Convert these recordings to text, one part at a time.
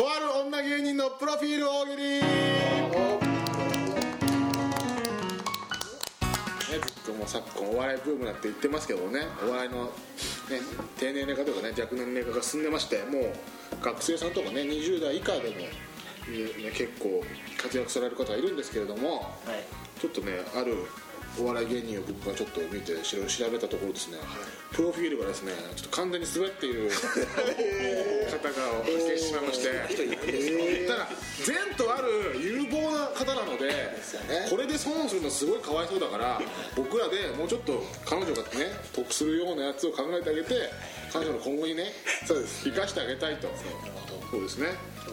とある女芸人のプロフィール大喜利。ねずっともう昨今お笑いブームなんて言ってますけどもね。お笑いの、ね、低年齢化とかね若年齢化が進んでましてもう学生さんとかね20代以下でも、ね、結構活躍される方がいるんですけれども、ちょっとねあるお笑い芸人を僕がちょっと見て調べたところですね、プロフィールがですねちょっと完全に滑っている方が発見してしまいまして、ただ前途ある有望な方なので、これで損するのすごいかわいそうだから僕らでもうちょっと彼女がね得するようなやつを考えてあげて彼女の今後にねそうです。生かしてあげたいと。そうですね。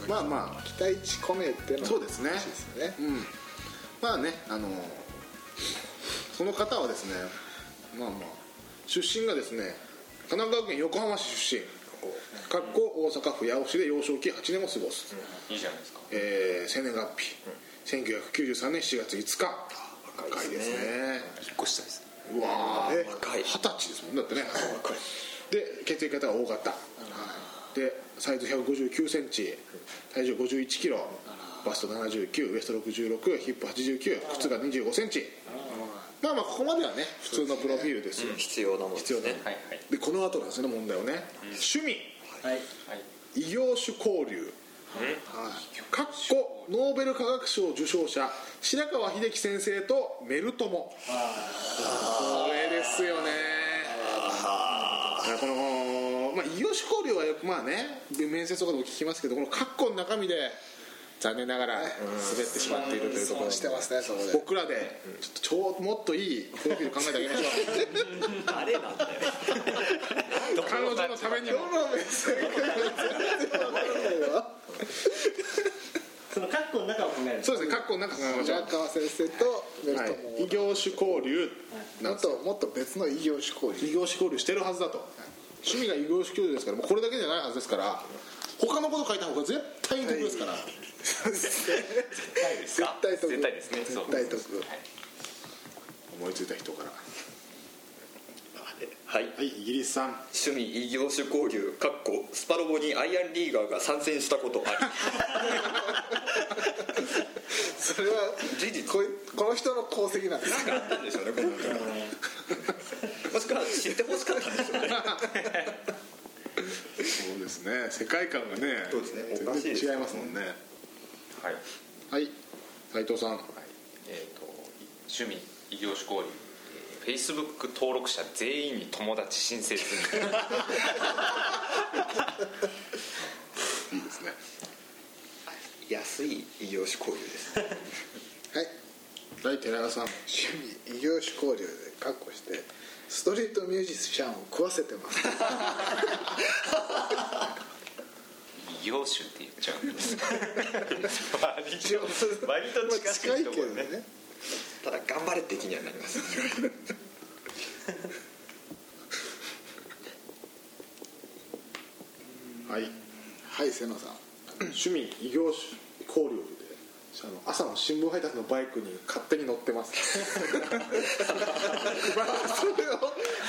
まあまあ期待値込めてのそうですね。ね。うん。まあねあのその方はですねまあまあ出身がですね神奈川県横浜市出身。かっこ大阪府八尾市で幼少期8年を過ごす、いいじゃないですか。えー生年月日、1993年7月5日。若いですね。引っ越したいですうわー。若い。二十歳ですもんだってね。で血液型は O 型。でサイズ1 5 9センチ。体重5 1キロ。バスト79ウエスト66ヒップ89靴が2 5センチまあまあここまではね普通のプロフィールですよ、必要なものですね。必要なはいはい。でこの後なんですよね問題をね、趣味。はい。異業種交流。かっこノーベル化学賞受賞者白川秀樹先生とメルトモこれですよね。この、まあ、異業種交流はよくまあね面接とかでも聞きますけどこの括弧の中身で残念ながら滑ってしまっているというところ損してますね僕らでちょっと超もっといいプロフィール考えてあげましょ。誰なんだよう彼女のためにも。そのカッコの中を考えるそうですね括弧の中考えましょう。白川先生と異業種交流もっともっと別の異業種交流。異業種交流してるはずだと。趣味が異業種交流ですからもうこれだけじゃないはずですから他のこと書いた方が絶対に得ですから、絶対得絶対ですね絶対得。思いついた人から。はい。はい。イギリスさん。趣味異業種交流かっこスパロボにアイアンリーガーが参戦したことあり。それは事実こいこの人の功績なんですかあったんでしょうねこの人。もしくは知ってほしかったんでしょうねですね。世界観がねそうですね。おかしい違いますもんね。はい。はい。斉藤さん。えー、と趣味異業種交流。フェイスブック登録者全員に友達申請する。いいですね。安い異業種交流です。ねはい。はい。寺川さん。趣味異業種交流でカッコしてストリートミュージシャンを食わせてます。異業種って言っちゃうんです。割 と割と近いいところねけどね。ただ頑張れって気にはなります。はい。はい瀬野さん。趣味。異業種。交流であの朝の新聞配達のバイクに勝手に乗ってます。それを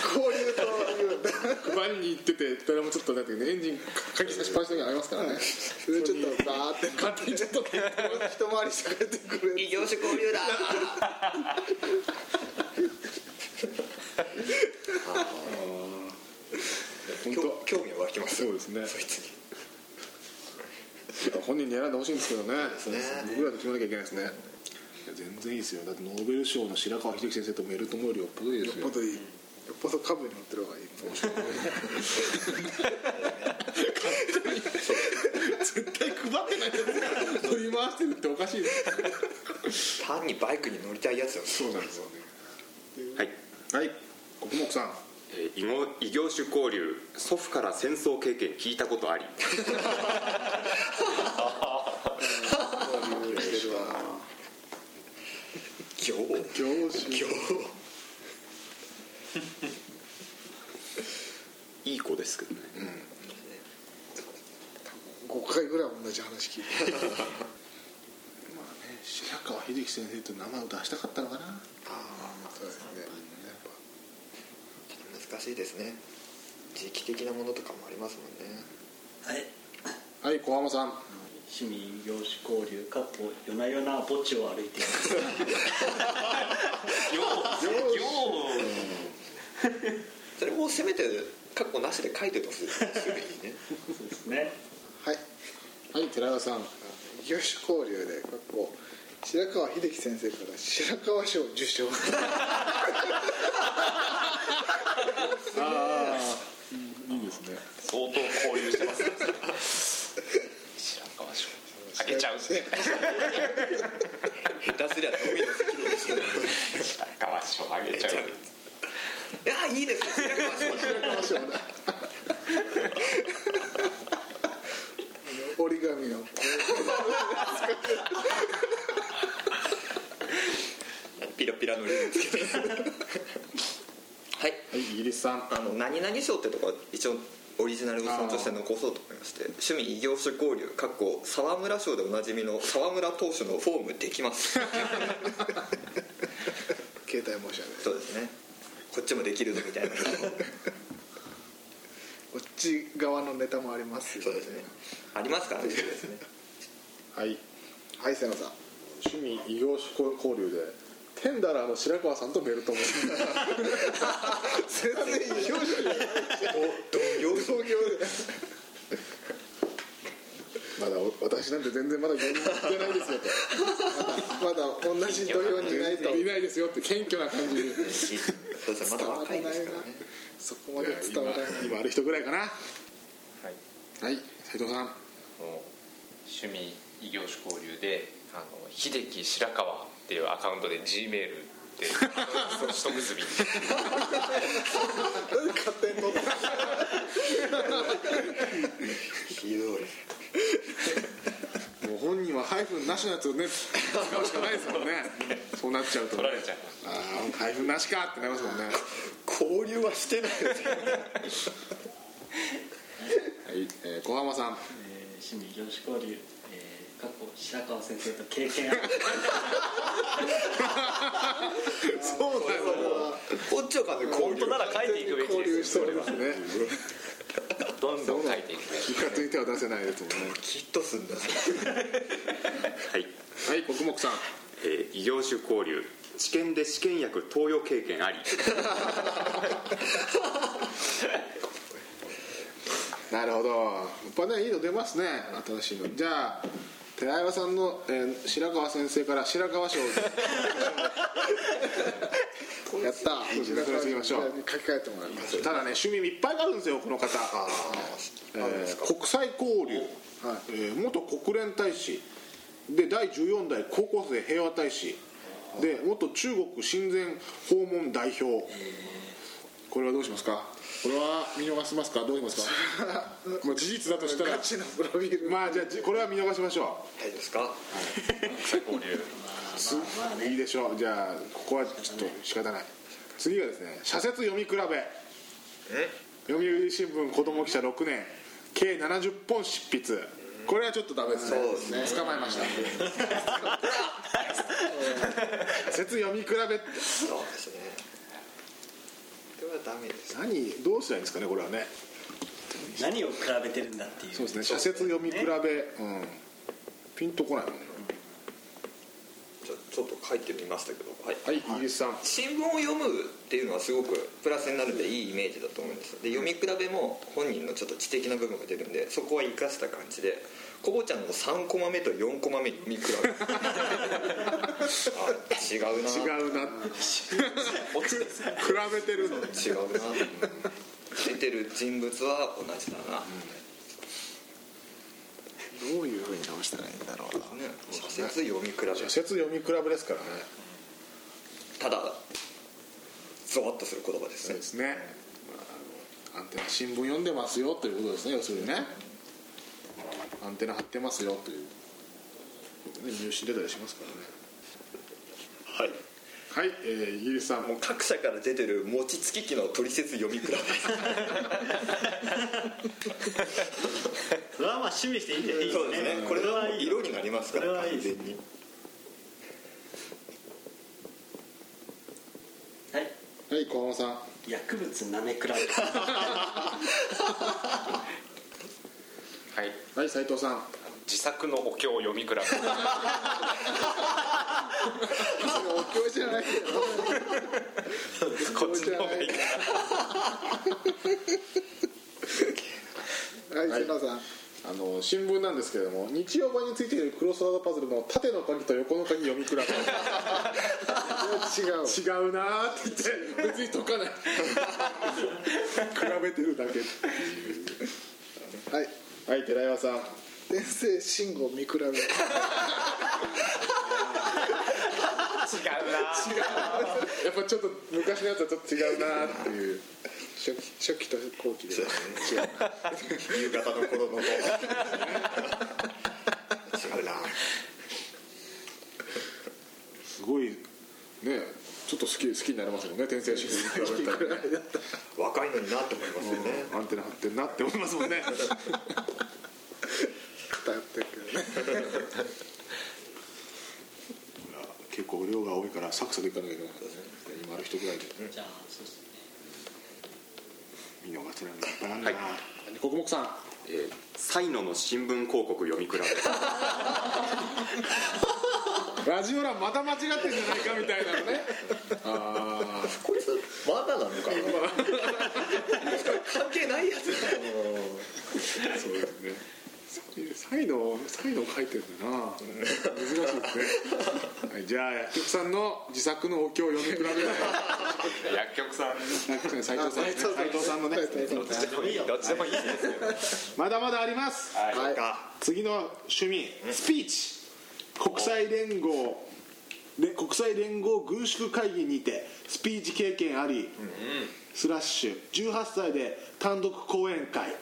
交流というんだ配りに行ってて誰もちょっとなんてエンジンかき差しっぱなしの時ありますからね。それちょっとバーって勝手にちょっと一回りして帰ってくる。異業種交流だ。本興当興味は湧きますそうですね。そいつに本人に選んでほしいんですけどね。ね。僕らで決めなきゃいけないですね。いや全然いいですよ。だってノーベル賞の白川秀樹先生とメルトモよりよっぽどいいですよ。よっぽどいい。よっぽど株に乗ってる方がいい絶対配ってないやつ。取り回してるっておかしいです単にバイクに乗りたいやつよそうなんですよね。はい、はい。国木さん。異業種交流祖父から戦争経験聞いたことあり 交流してるわ業業種業いい子ですけどね。5回ぐらい同じ話聞いて。まあね白川秀樹先生と名前を出したかったのかな。そうですね。難しいですね。時期的なものとかもありますもんね。はい。はい小浜さん趣味異業種交流かっこ夜な夜な墓地を歩いていますそれもせめてカッコなしで書いてほしいですねそうですね。はい。はい寺川さん。異業種交流でかっこ白川秀樹先生から白川賞受賞。ああいいですね。相当交流してますあげちゃう下手すりゃ富の責任ですよ白川賞あげちゃういやいいですよ折り紙のピラピラのリボンつけてはい。はいイギリスさん。あの何々賞ってとこは一応オリジナルの尊として残そうと思いまして趣味異業種交流かっこ沢村賞でおなじみの沢村投手のフォームできます。携帯模写でそうですね。こっちもできるぞみたいな。こっち側のネタもありますよ。そうですね。ありますからね？はい。はい瀬野さん。趣味異業種交流でテンダラーの白川さんとベルトも全然異業種じゃない同業でまだ私なんて全然まだ芸人じゃないですよとまだまだ同じ土俵にいないといないですよって謙虚な感じでそうですねまだ若いですからねそこまで伝わらない今今ある人ぐらいかなはいはい斉藤さん趣味異業種交流であの秀樹白川っていうアカウントで G メールで一結び。勝手に取ったひどい。もう本人はハイフンなしのやつをね使うしかないですもんね。そうなっちゃうと取られちゃうああハイフンなしかってなりますもんね。は交流はしてないですよい、えー、小浜さん。えー趣味異業種交流。えー過去白川先生と経験ある。そうだよこっちは完全に本当なら書いていくべき交流ですよしておりますねどんどん書いていくべき気がついては出せないですもんねキッとすんだ。はい、はい国木さん。えー異業種交流治験で試験薬投与経験あり。なるほど。やっぱねいいの出ますね。新しいの。じゃあ寺山さんの、えー白川先生から白川賞 やった。白川賞いきましょう。書き換えてもらいます。ただね趣味いっぱいあるんですよこの方。えー国際交流、えー元国連大使。で第14代高校生平和大使。で元中国親善訪問代表これはどうしますか？これは見逃しますか？どうしますか？まあ事実だとしたら。ガチなプロフィール。まあじゃあじこれは見逃しましょ大丈夫ですか？交流う。いいでしょう。じゃあここはちょっと仕方ない。次がですね社説読み比べ。読売新聞子ども記者6年。計70本執筆。これはちょっとダメですね。そうですね。捕まえました。説読み比べって。そうですね。これはダメです。何どうしたらいいんですかねこれはね。何を比べてるんだっていう。そうですね社説読み比べ、うん。ピンとこないもんね。ちょちょっと書いてみましたけど。はい。はいイギリスさん。新聞を読むっていうのはすごくプラスになるんでいいイメージだと思うんです。で読み比べも本人のちょっと知的な部分が出るんでそこは生かした感じでコボちゃんの3コマ目と4コマ目に見比べあ違うな。違うな。落ちです比べてる違うな。出てる人物は同じだな、どういうふうに直したらいいんだろうな。ね社説読み比べ。社説読み比べですからね。ただゾワッとする言葉ですね。そうですね、まああのアンテナ新聞読んでますよということですね要するにねアンテナ張ってますよという。ことね入試出たりしますからね。はい。はい、えー、イギリスさん。もう各社から出てる餅つき機の取説読み比べ。それはまあ趣味していいんじゃないですね。これは色になりますからこれはいい完全にはい。はい小浜さん。薬物なめ比べ はい。はい斉藤さん。自作のお経を読み比べ。るそれお経じゃないけど。こっちの方がいいかはい瀬野さん。あの新聞なんですけれども日曜版についているクロスワードパズルの縦の鍵と横の鍵読み比べ。違う。違うなーって言って別に解かない。比べてるだけ。はいはい寺岩さん。電声信号見比べ違うな。やっぱちょっと昔のやつはちょっと違うなーっていう。初期初期と後期で夕方の頃のと違うな。すごいねちょっと好き好きになりますもんね転生シフトに比べたらね。若いのになって思いますよね。アンテナ張ってんなって思いますもんね。偏ってるけどね。結構量が多いからサクサクいかなきゃいけなかったですね。今ある人ぐらいで。じゃあそうですね。見逃せないのがいっぱいあるな、は国木さんえーサイノの新聞広告読み比べ。ラジオ欄また間違ってんじゃないかみたいなのね。ああこいつまだなのかな。関係ないやつそうですねサイのサイの書いてるんだな。珍しいですね、はい、じゃあ薬局さんの自作のお経を読み比べない。薬局さん。薬局さん斉藤さんね。斉藤さんのね。どっちでもいいどっちでもいいですまだまだあります、はい。次の趣味。スピーチ。国際連合。で国際連合軍縮会議にてスピーチ経験あり、スラッシュ。18歳で単独講演会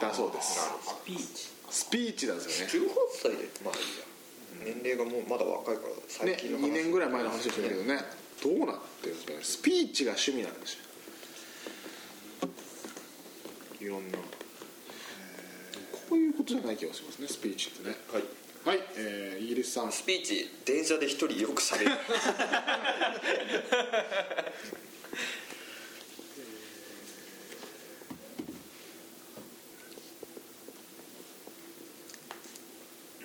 だそうです。スピーチ。スピーチなんですよね。18歳でまあいいや年齢がもうまだ若いからね最近の話。2年ぐらい前の話でしたけどね。どうなってるんですかね。スピーチが趣味なんですよ。いろんな。こういうことじゃない気がしますねスピーチってね。はい。はい、えーイギリスさん。スピーチ電車で一人よくしゃべる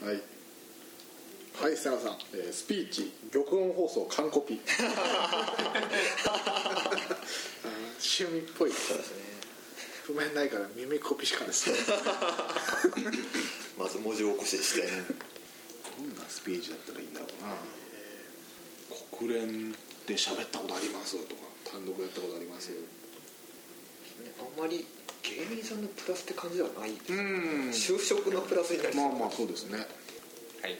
はい。はい瀬野さん。えースピーチ玉音放送完コピ。趣味っぽい。譜面ないから耳コピしかです まず文字起こししてどんなスピーチだったらいいんだろうな、国連で喋ったことありますとか単独やったことあります。あんまり芸人さんのプラスって感じではないうん。就職のプラスになりそう。まあまあそうですねはい。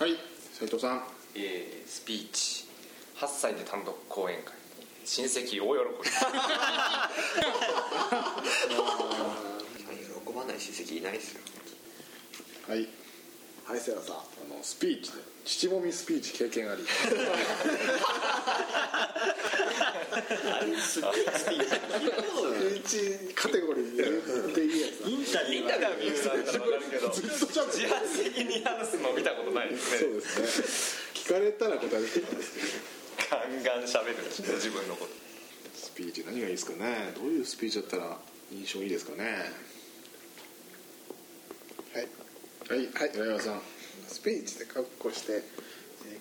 はい。斉藤さん。えースピーチ。8歳で単独講演会。親戚大喜び。喜ばない親戚いないですよ。はい。はい瀬野さん。あのスピーチで父もみスピーチ経験あり。スピーチカテゴリーに入れていいやつだインタビューるなんだら分かるけどずっとしゃべって自発的に話すの見たことないですねそうですね聞かれたら答えてくれますけどガンガン喋る自分のことスピーチ何がいいですかねどういうスピーチだったら印象いいですかねはいはいはい寺岩さんスピーチで格好して、えー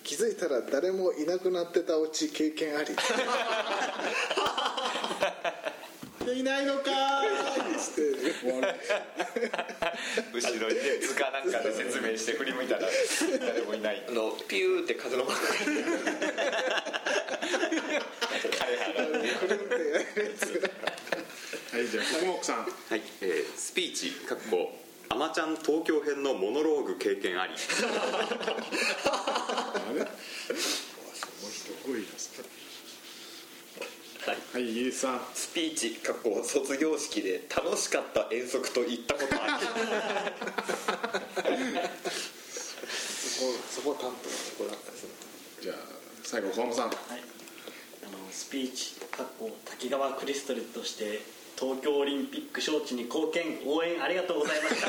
気づいたら誰もいなくなってたオチ経験あり。いないのかーして後ろにね図かなんかで説明して振り向いたら誰もいない。あのピューって風のマーク彼ら。がくるってやるやつはいじゃあ国木さんはい、えースピーチかっこアマちゃん東京編のモノローグ経験あり。あれ？すごいですはい。はいイギリスさん。スピーチ過去卒業式で楽しかった遠足と言ったことあそこそこ担当そこだったですね。じゃあ最後小浜さん。はい、あのスピーチかっこ滝川クリストルとして東京オリンピック招致に貢献応援ありがとうございました。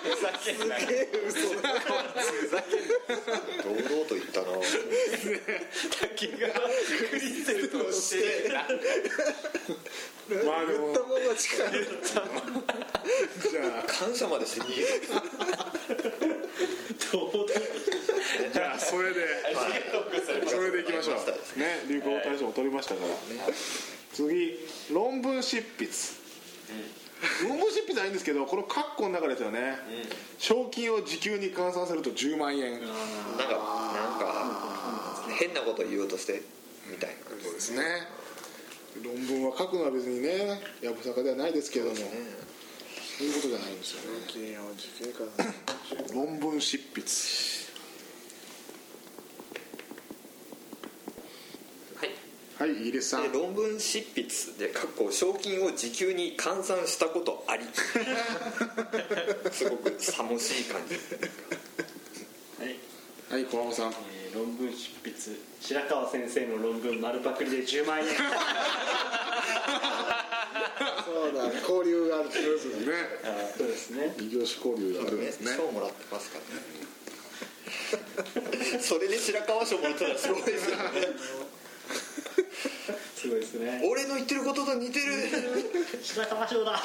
ふざけんなふざけんな堂々と言ったな滝がクリステルとしてまあでも言ったもんじゃあ感謝までし堂々じゃあそれで、はい、それでね流行語大賞も取りましたから、次論文執筆、論文執筆はいいんですけどこの括弧の中ですよね、賞金を時給に換算すると10万円。なんかなんか変なこと言おうとしてみたいな。そうですね。論文は書くのは別にねやぶさかではないですけども。そういうことじゃないんですよね。金を時給から 論文執筆はいはいイギリスさん。で論文執筆でかっこ賞金を時給に換算したことあり。すごくさもしい感じ。はい、はい小浜さん。えー論文執筆白川先生の論文丸パクリで10万円。そうだ交流があるってことですね。ねそうですね。異業種交流があるんですね。賞もらってますからね。それで白川賞もらったらすごいですよね すごいですね。俺の言ってることと似てる。あ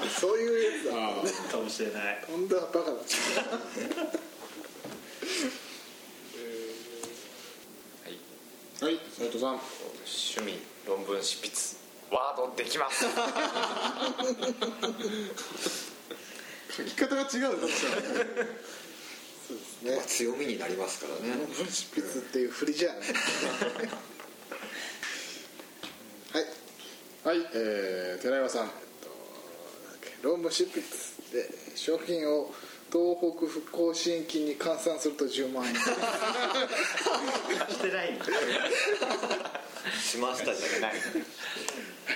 あそういうやつだ。あかもしれない。とんだバカだあはい。斉藤さん。趣味論文執筆。ワードできます。書き方が違うだってさね強みになりますからね。論文執筆っていう振りじゃない。はい。はいえー、寺岩さん。論文執筆で賞金を東北復興支援金に換算すると10万円。してない しましたじゃない。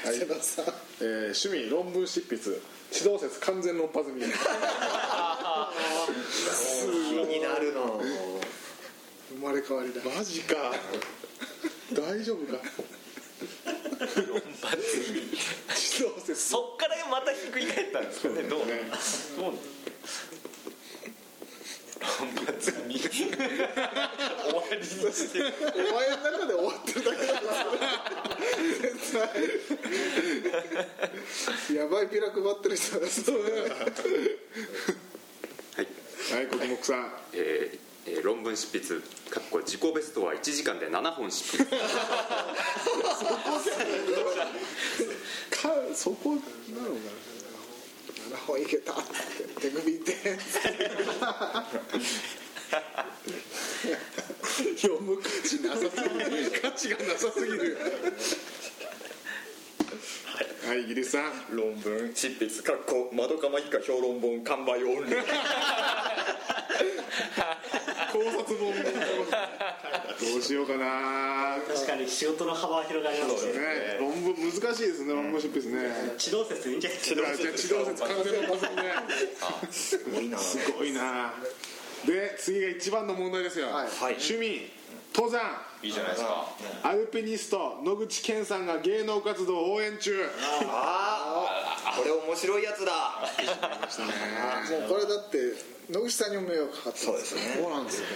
瀬田さん。えー、趣味論文執筆。指導説完全論破済み気になるな生まれ変わりだ。マジか。大丈夫か？そっからまたひっくり返ったんですかね。どうね。どう？論文済み終わりにしてお前の中で終わってるだけだ やばいビラ配ってる人だそうさん。えーえー論文執筆かっこ自己ベストは1時間で7本執筆。か そこなのか7本いけた。って手首いって。読む価値なさすぎる。価値がなさすぎるはいイギリスさん。論文。執筆かっこ窓かま一家評論本完売オンリー 考察本どうしようかな。確かに仕事の幅は広がりますね。ね。論文難しいですね論文執筆ね。地動説いいんじゃないですか。地動説完全論破済みねすごいな。すごいな。で次が一番の問題ですよ、はい。はい。趣味。登山いいじゃないですか。アルピニスト野口健さんが芸能活動応援中。ああこれ面白いやつだ。もうこれだって野口さんにも迷惑かかってそうですね。そうなんですよ。ね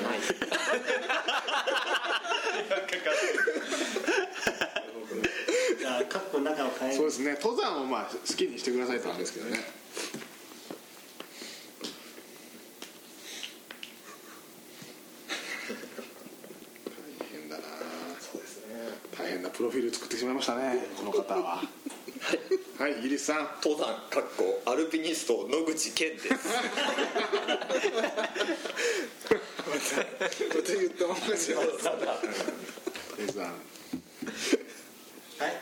カッコの中を変えそうですね。登山をまあ好きにしてくださいとなんですけどね大変だなそうですね大変なプロフィール作ってしましたねこの方は。はい。イギリスさん。登山かっこアルピニスト野口健です。また言ったまんまはい。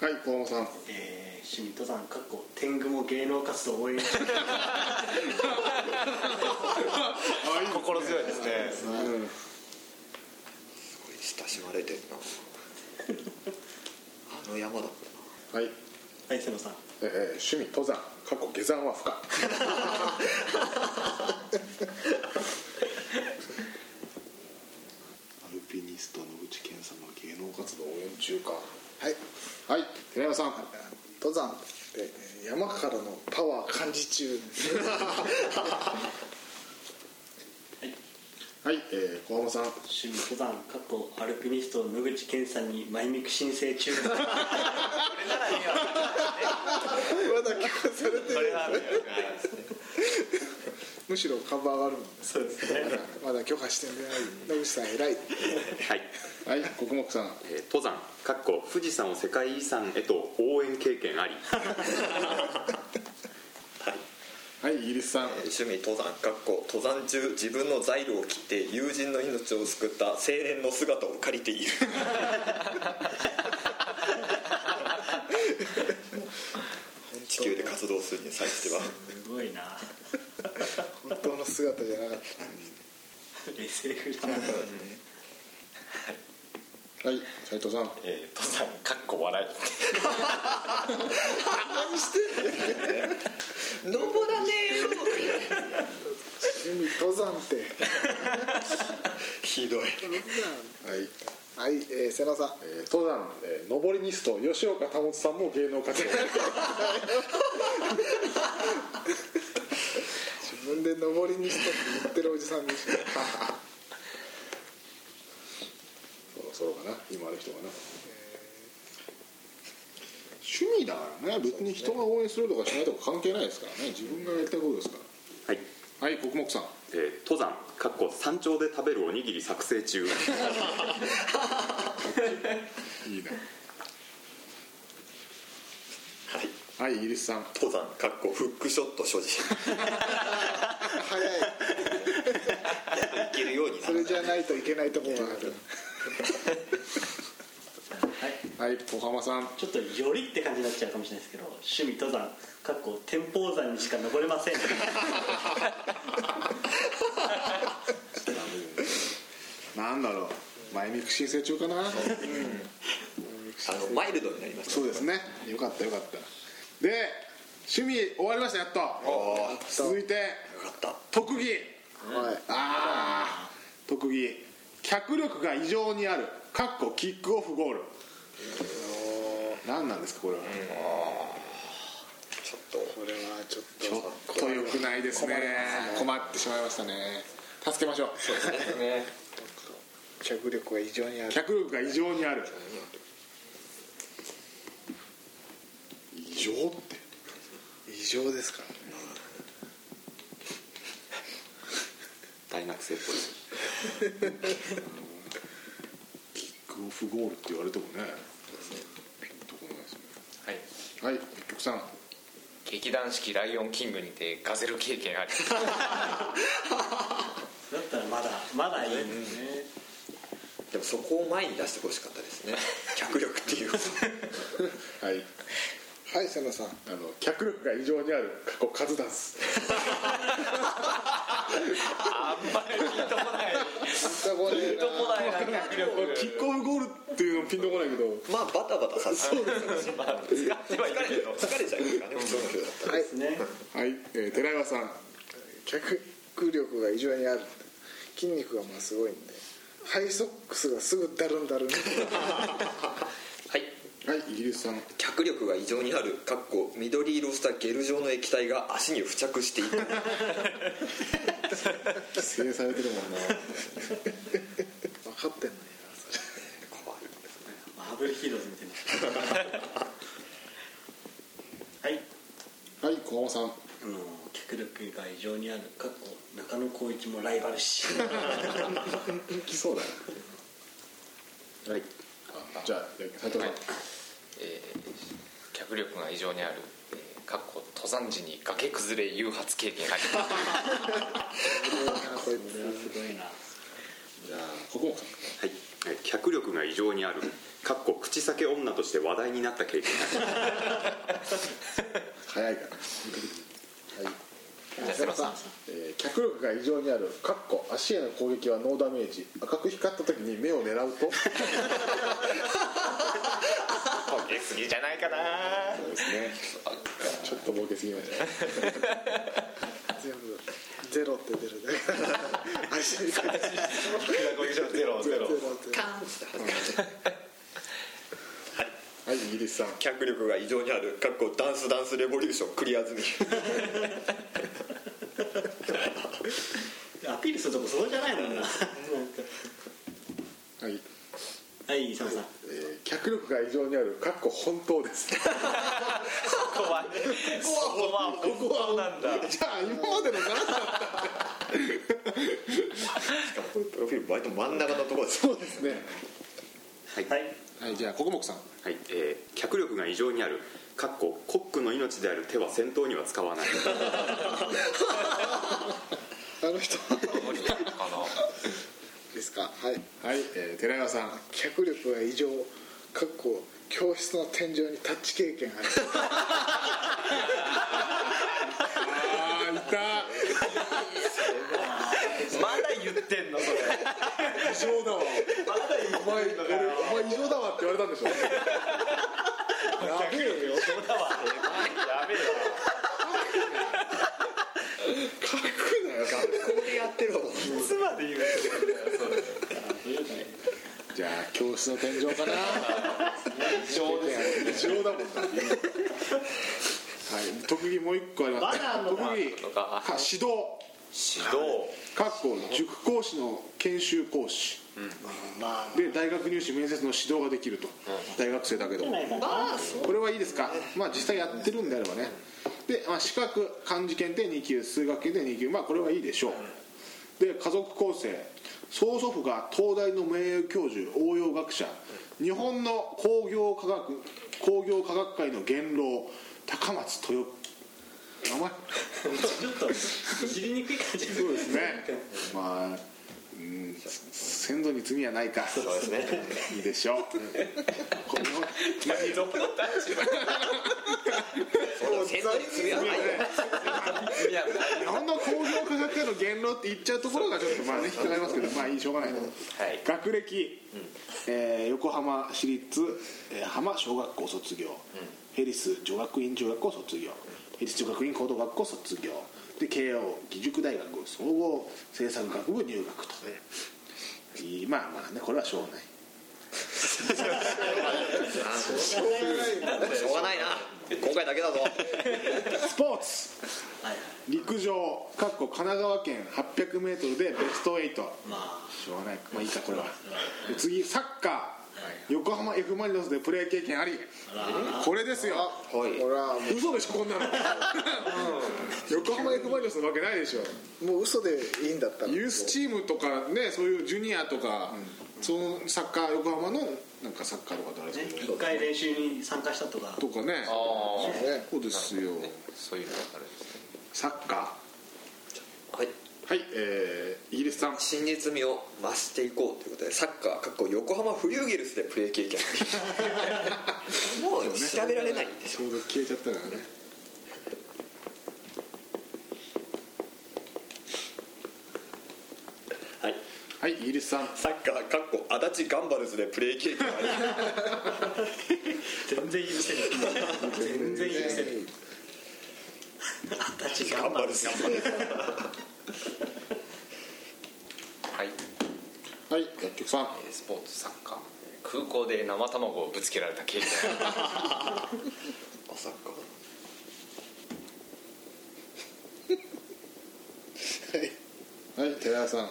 はい小浜さん。えー趣味登山かっこ天狗も芸能活動応援。中心強いですね。すごい親しまれてるな。あの山だはい、はい瀬野さん。えー趣味登山。過去下山は不可。アルピニスト野口健さんが芸能活動応援中か。はい。はい。寺山さん。登山って山からのパワー感じ中 はい、えー、小浜さん。趣味登山かっこアルピニスト野口健さんにマイミク申請中まだ 聞かされてるむしろ株上がるもんね。そうですね。まだ許可してない野口さん偉い。はい、はい国木さん。えー登山かっこ富士山を世界遺産へと応援経験あり はいイギリスさん。趣味登山かっこ登山中自分のザイルを切って友人の命を救った青年の姿を借りている。地球で活動するに際しては。すごいな。本当の姿じゃなかった SF だはい斉藤さん。えー、登山かっこ笑い。登らねえよ趣味登山って。ひどい。はい。はい、えー、瀬野さん。えー登山、えー、登りニスト吉岡保さんも芸能活動。自分で登りにしとって言ってるおじさんでしそろそろかな今ある人かな、趣味だからね。別に人が応援するとかしないとか関係ないですからね。自分がやりたいことですかはい、らはい国木さん。えー登山。かっこ山頂で食べるおにぎり作成中。いいね。はい。はいイギリスさん。登山。かっこフックショット所持。早い。いけるようになそるれじゃないといけないところがあるはいはい小浜さん。ちょっとよりって感じになっちゃうかもしれないですけど趣味登山かっこ天保山にしか登れません。なんだろう。前見く申請中かな。あのマイルドになりましたそうですね。よかったよかった。で趣味終わりましたやっと。続いてよかった。特技。はい。ああ特技脚力が異常にある。かっこキックオフゴール。何なんですかこれは、ちょっと。これはちょっと。ちょっと良くないですね。困ってしまいましたね。助けましょう。脚力が異常にある。脚力が異常にある。異常って？異常ですからね。大学生っぽいキックオフゴールって言われてもねピンとこないですね。はい。はい一曲さん。劇団四季ライオンキングにてガゼル経験あり。だったらまだまだいいんですね。でもそこを前に出してほしかったですね。脚力っていう。はい。はい瀬野さん。あの脚力が異常にある過去数ダンス あんまりピンとこない。ピンとこないなキックオフゴールっていう。のピンとこないけどまあバタバタさせてまあ使ってはいるけど疲れちゃう。からね普通の人だったらはいですねはい、えー、寺岩さん脚力が異常にある筋肉がまあすごいんでハイソックスがすぐダルンダルンはいはいイギリスさん。脚力が異常にあるかっこ緑色したゲル状の液体が足に付着している 規制されてるもんな。分かってんの怖いマーブルヒーローズみたいなはい。はい小浜さん。あの脚力が異常にあるかっこ中野浩一もライバル視 来そうだな。はい。じゃあ斉藤さん、はいえー脚力が異常にある、えーかっこ登山時に崖崩れ誘発経験あり これはすごいな。じゃあ国木さんはい、えー脚力が異常にあるかっこ口裂け女として話題になった経験あ早いからはい。えー脚力が異常にあるかっこ足への攻撃はノーダメージ。赤く光った時に目を狙うと？ボケすぎじゃないかな。そうですね。ちょっとボケすぎました 全部ゼロって出るだけ足にゼロゼロカーンってはいイギリスさん。脚力が異常にある。かっこダンスダンスレボリューションクリア済みアピールするとこそこじゃないもんな。はい、はい佐野さん力が異常にある。かっこ本当です。ここはねそこは本当なんだ。じゃあ今までの何だったしかもプロフィール割と真ん中のところです。そうですね。はい。はい。じゃあ国木さん。はい、えー脚力が異常にある。かっこコックの命である手は戦闘には使わない。あの人。ですか。はい。はい、えー、寺川さん。脚力が異常かっこ教室の天井にタッチ経験ある。あーいた。まだ言ってんのそれ。異常だわ。お前俺お前異常だわって言われたんでしょやべえよそうだわやべえ書くなよここでやってるわわいつまで言うじゃあ教室の天井かな異常です異常だもんなはい特技もう一個あります。特技指導。指導。かっこ塾講師の研修講師。まあで大学入試面接の指導ができると、大学生だけどこれはいいですか？まあ実際やってるんであればね。で、まあ、資格漢字検定2級数学検定2級。まあこれはいいでしょう。で家族構成。曽祖父が東大の名誉教授応用学者。日本の工業科学工業科学界の元老高松豊名前ちょっといじりにくい感じそうですね。まあうん先祖に罪はないか。そうですね。いいでしょう。このどこの戦争に罪はないよいや日本の工業科学界の元老って言っちゃうところがちょっとまあね引っかかりますけどまあいいしょうがないな、はい。学歴、えー横浜市立、えー浜小学校卒業、ヘリス女学院中学校卒業ヘリス女学院高等学校卒業で慶応義塾大学総合政策学部入学と。いいまあまあねこれはしょうがない。しょうがないな今回だけだぞ。スポーツ。はいはい。陸上かっこ神奈川県 800m でベスト8ましょうがない。まあいいかこれは。で次サッカー横浜 F・ マリノスでプレー経験あり。これですよ。はい。ほらも嘘でしょこんなの。横浜 F・ マリノスのわけないでしょ。うもう嘘でいいんだったら。ユースチームとかねそういうジュニアとか、そのサッカー横浜のなんかサッカーとかってあれあねですけど、一回練習に参加したとか。とかね。ああねそうですよ。そういうのがあるんですね。サッカはい。ーはいえー、イギリスさん。真実味を増していこうということでサッカーかっこ横浜フリューゲルスでプレー経験。もう調べられないんでしょちょうど消えちゃったからね。はい。はいイギリスさん。サッカーかっこ足立ガンバルズでプレー経験あり。全然許せる全然許せるあたちガ頑張るンバルズはいはい薬局さん。えースポーツサッカー。空港で生卵をぶつけられた経験あサッカーはい寺田さん。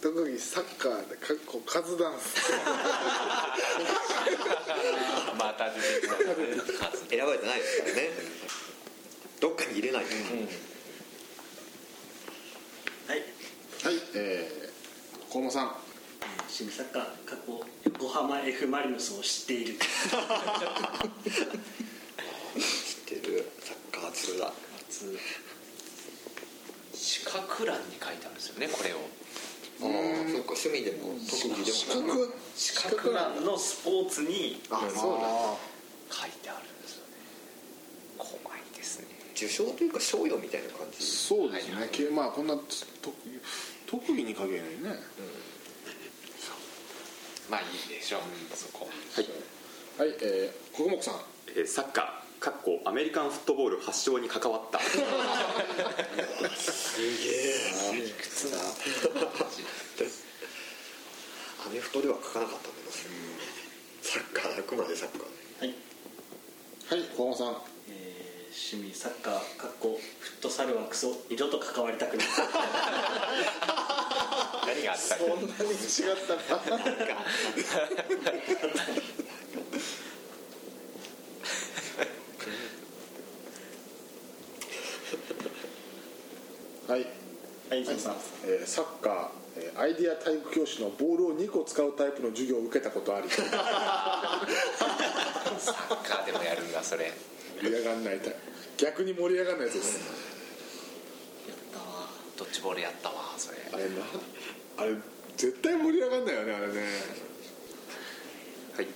特技サッカーでかっこカズダンス。また出てきた。数選ばれてないですからね。どっかに入れないと、はい。はいえー、河野さん。趣味サッカー過去横浜 F・ マリノスを知っている。知ってる。サッカー通だ資格欄に書いてあるんですよねこれを。ああそっか趣味でも特技資でも格資格欄のスポーツにあそうだ。書いてあるんですよね。怖いですね。受賞というか賞与みたいな感じ。そうですね、けまあこんな特技特技に限らないね、まあいいでしょう、そこ。はい。えー、国木さん。えーサッカーかっこアメリカンフットボール発祥に関わった。アメフトでは書かなかったんだけど。サッカーあくまでサッカーはい、はい河野さん。えー趣味サッカーかっこフットサルはクソ二度と関わりたくない。何があった？そんなに違った。なはい、はい、さん、えー、サッカーアイディア体育教師のボールを2個使うタイプの授業を受けたことあり。サッカーでもやるんだそれ。盛り上がんないタイプ。逆に盛り上がんないやつです。ドッジボールやったわそれ。あれなあれ絶対盛り上がんないよねあれね。はい。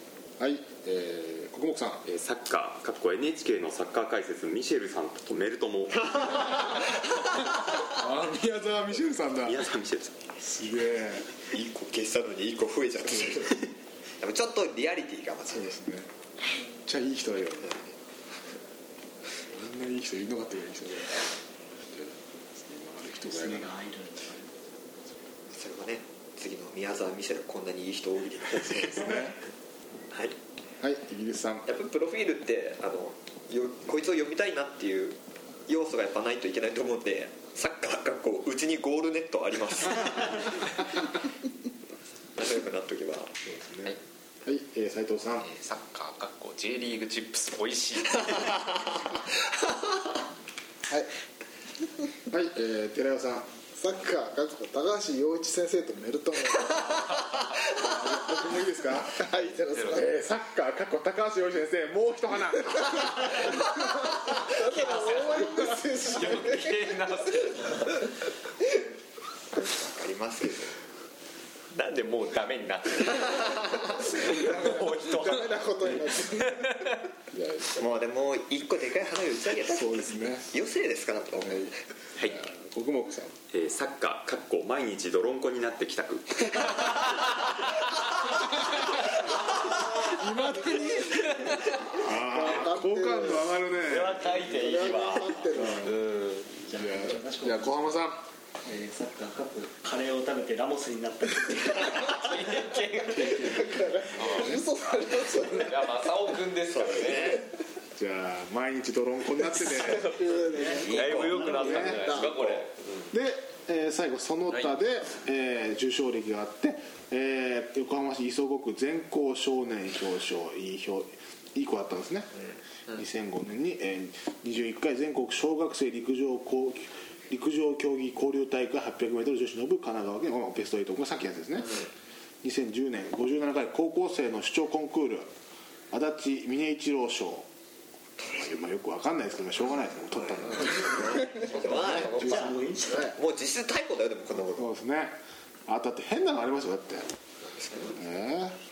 はいえー、国木さん。えーサッカーかっこ NHK のサッカー解説ミシェルさんとメルトモ。あ宮沢ミシェルさんだ。宮沢ミシェルさん。すげえ。1個消したのに1個増えちゃってでもちょっとリアリティがまずそうですねめっちゃいい人だよあんないい人いるのかっていう人だよある人ぐらいかなそれはね次の宮沢見せるこんなにいい人大喜利の方ですね。はい。はいイギリスさん。やっぱりプロフィールってあのよこいつを読みたいなっていう要素がやっぱないといけないと思うんでサッカー学校うちにゴールネットあります。仲良くなっとけば。はい、はい、えー、斉藤さん。えーサッカーかっこ J リーグチップスおい しい。はい、はいえー、寺尾さん。サッカーかっこ高橋陽一先生とメルトモ僕もいいですかはい寺さんえー、サッカーかっこ高橋洋一先生もう一花。余計なわかりますけどなんでもうダメになってる？もう一ダメなことになってもうでも一個でかい花火打ち上げたそうですね。余生ですからとはい。はい、国木さん。えーサッカーかっこ毎日泥んこになって帰宅ああ好感度上がるね。書いていいわ。待ってるじゃあじゃあ小浜さんえーサッカーカップカレーを食べてラモスになった。嘘されますよね。いや正雄君ですからね。じゃあ毎日泥んこになっててだいぶ良くなったんじゃないですかこれ。で、えー最後その他で、えー受賞歴があって、えー横浜市磯子区全校少年表彰いい表いい子だったんですね、2005年に、えー21回全国小学生陸上こう陸上競技交流大会 800m 女子の部神奈川県まあベスト8これさっきのやつですね、2010年57回高校生の主張コンクール足立峰一郎賞。まあよくわかんないですけどまあしょうがないですね。取ったんだもう実質逮捕だよでもこんなこと。そうですね。あだって変なのありますよだって。ええ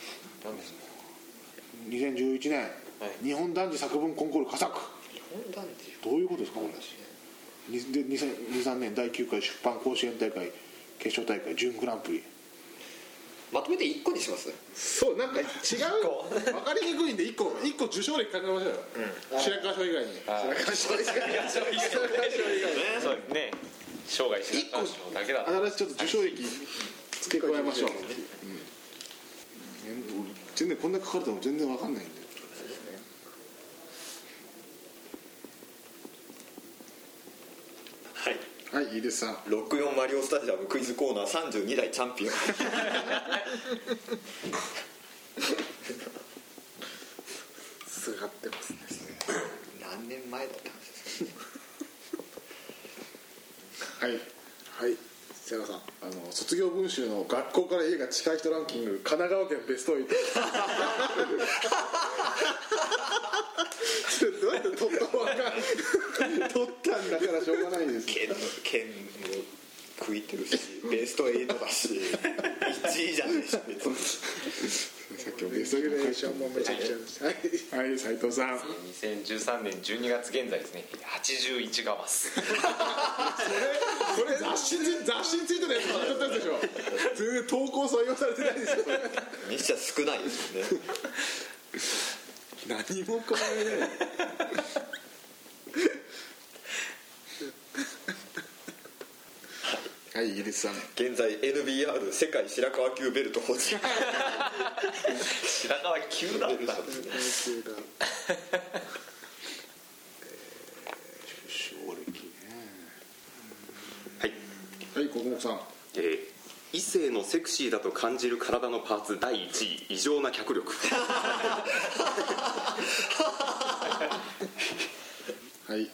2011年、日本男児作文コンクール佳作どういうことですかこれにで2023年第9回出版甲子園大会決勝大会準グランプリ。まとめて1個にします？そうなんか違う。分かりにくいんで1個一個受賞歴考えましょうよ、白川賞以外に。そうですね生涯白川賞だけだ新しいちょっと受賞歴付け加えましょう、うん全然こんな書かれても全然分かんないんではいはいいいですさん。64マリオスタジアムクイズコーナー32代チャンピオン。すがってますね。何年前だって話ですはい。はい。瀬川さん。あの卒業文集の学校から家が近い人ランキング神奈川県ベスト8それどうやって取ったのか 取ったんだからしょうがないです県県も食いてるしベスト8だし1位じゃないし別に。さっきもベストシミュレ8ーションもめちゃくちゃはい。はい斉藤さん。2013年12月現在ですね。81ガマスこれ雑誌に雑誌についてのやつまとったでしょ。全然投稿採用されてないですよ。にしちゃ少ないですよね。何も加えないはいイギリスさん。現在 NBR 世界白川級ベルト保持。白川急だったはい、はい国木さん。えー異性のセクシーだと感じる体のパーツ第1位。異常な脚力。はい。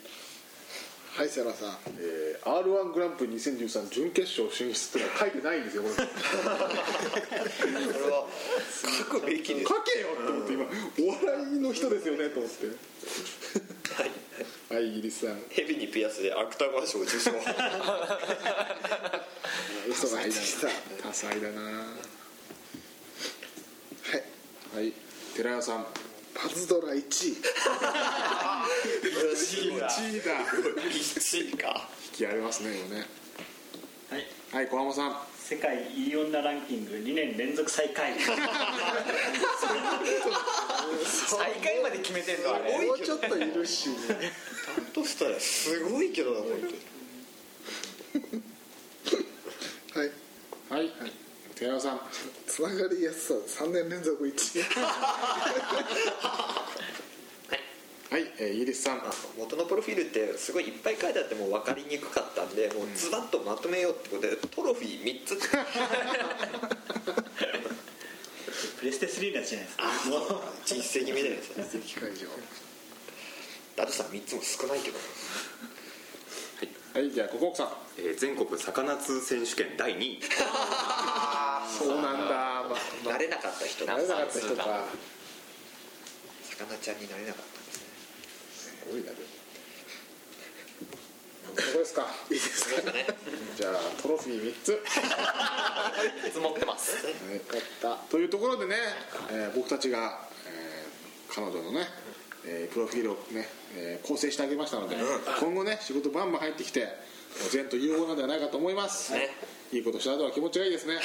はい瀬川さん。えー r 1グランプリ2013準決勝進出ってのは書いてないんですよこれ。これは書くべきです書けよって思って今お笑いの人ですよねと思って。はい。イギリスさん。ヘビにピアスで芥川賞受賞。嘘が入った多彩だな。はい。はい。寺谷さん。パズドラ1位 1位だ。1位か。引きありますね今ね。はい。はい小浜さん。世界いい女ランキング2年連続最下位。最下位まで決めてんのあれ。もうちょっといるしね。だとしたらすごいけどな本はい。はい寺谷さん。つながりやすさ3年連続1位はい、えーイギリスさん。当に元のプロフィールってすごいいっぱい書いてあってもう分かりにくかったんでもうズバッとまとめようってことでトロフィー3つ。プレステ3のやつじゃないです。かもう実績みたいなやつね。機会上だとしたら3つも少ないけど。はい。じゃあココクさん。えー全国魚津選手権第2位。そうなんだ、ま 慣れなかった人な。れなかった人か。魚ちゃんになれなかったごいな。でもどこですか？いいですかね。じゃあトロフィー3つ。積もってます。はいというところでね、えー僕たちが、えー彼女のね、えープロフィールをね、えー構成してあげましたので、今後ね仕事バンバン入ってきて前途有望なんではないかと思います、ね。いいことした後は気持ちがいいですね。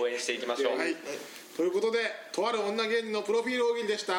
応援していきましょう。はい。ということでとある女芸人のプロフィール大喜利でした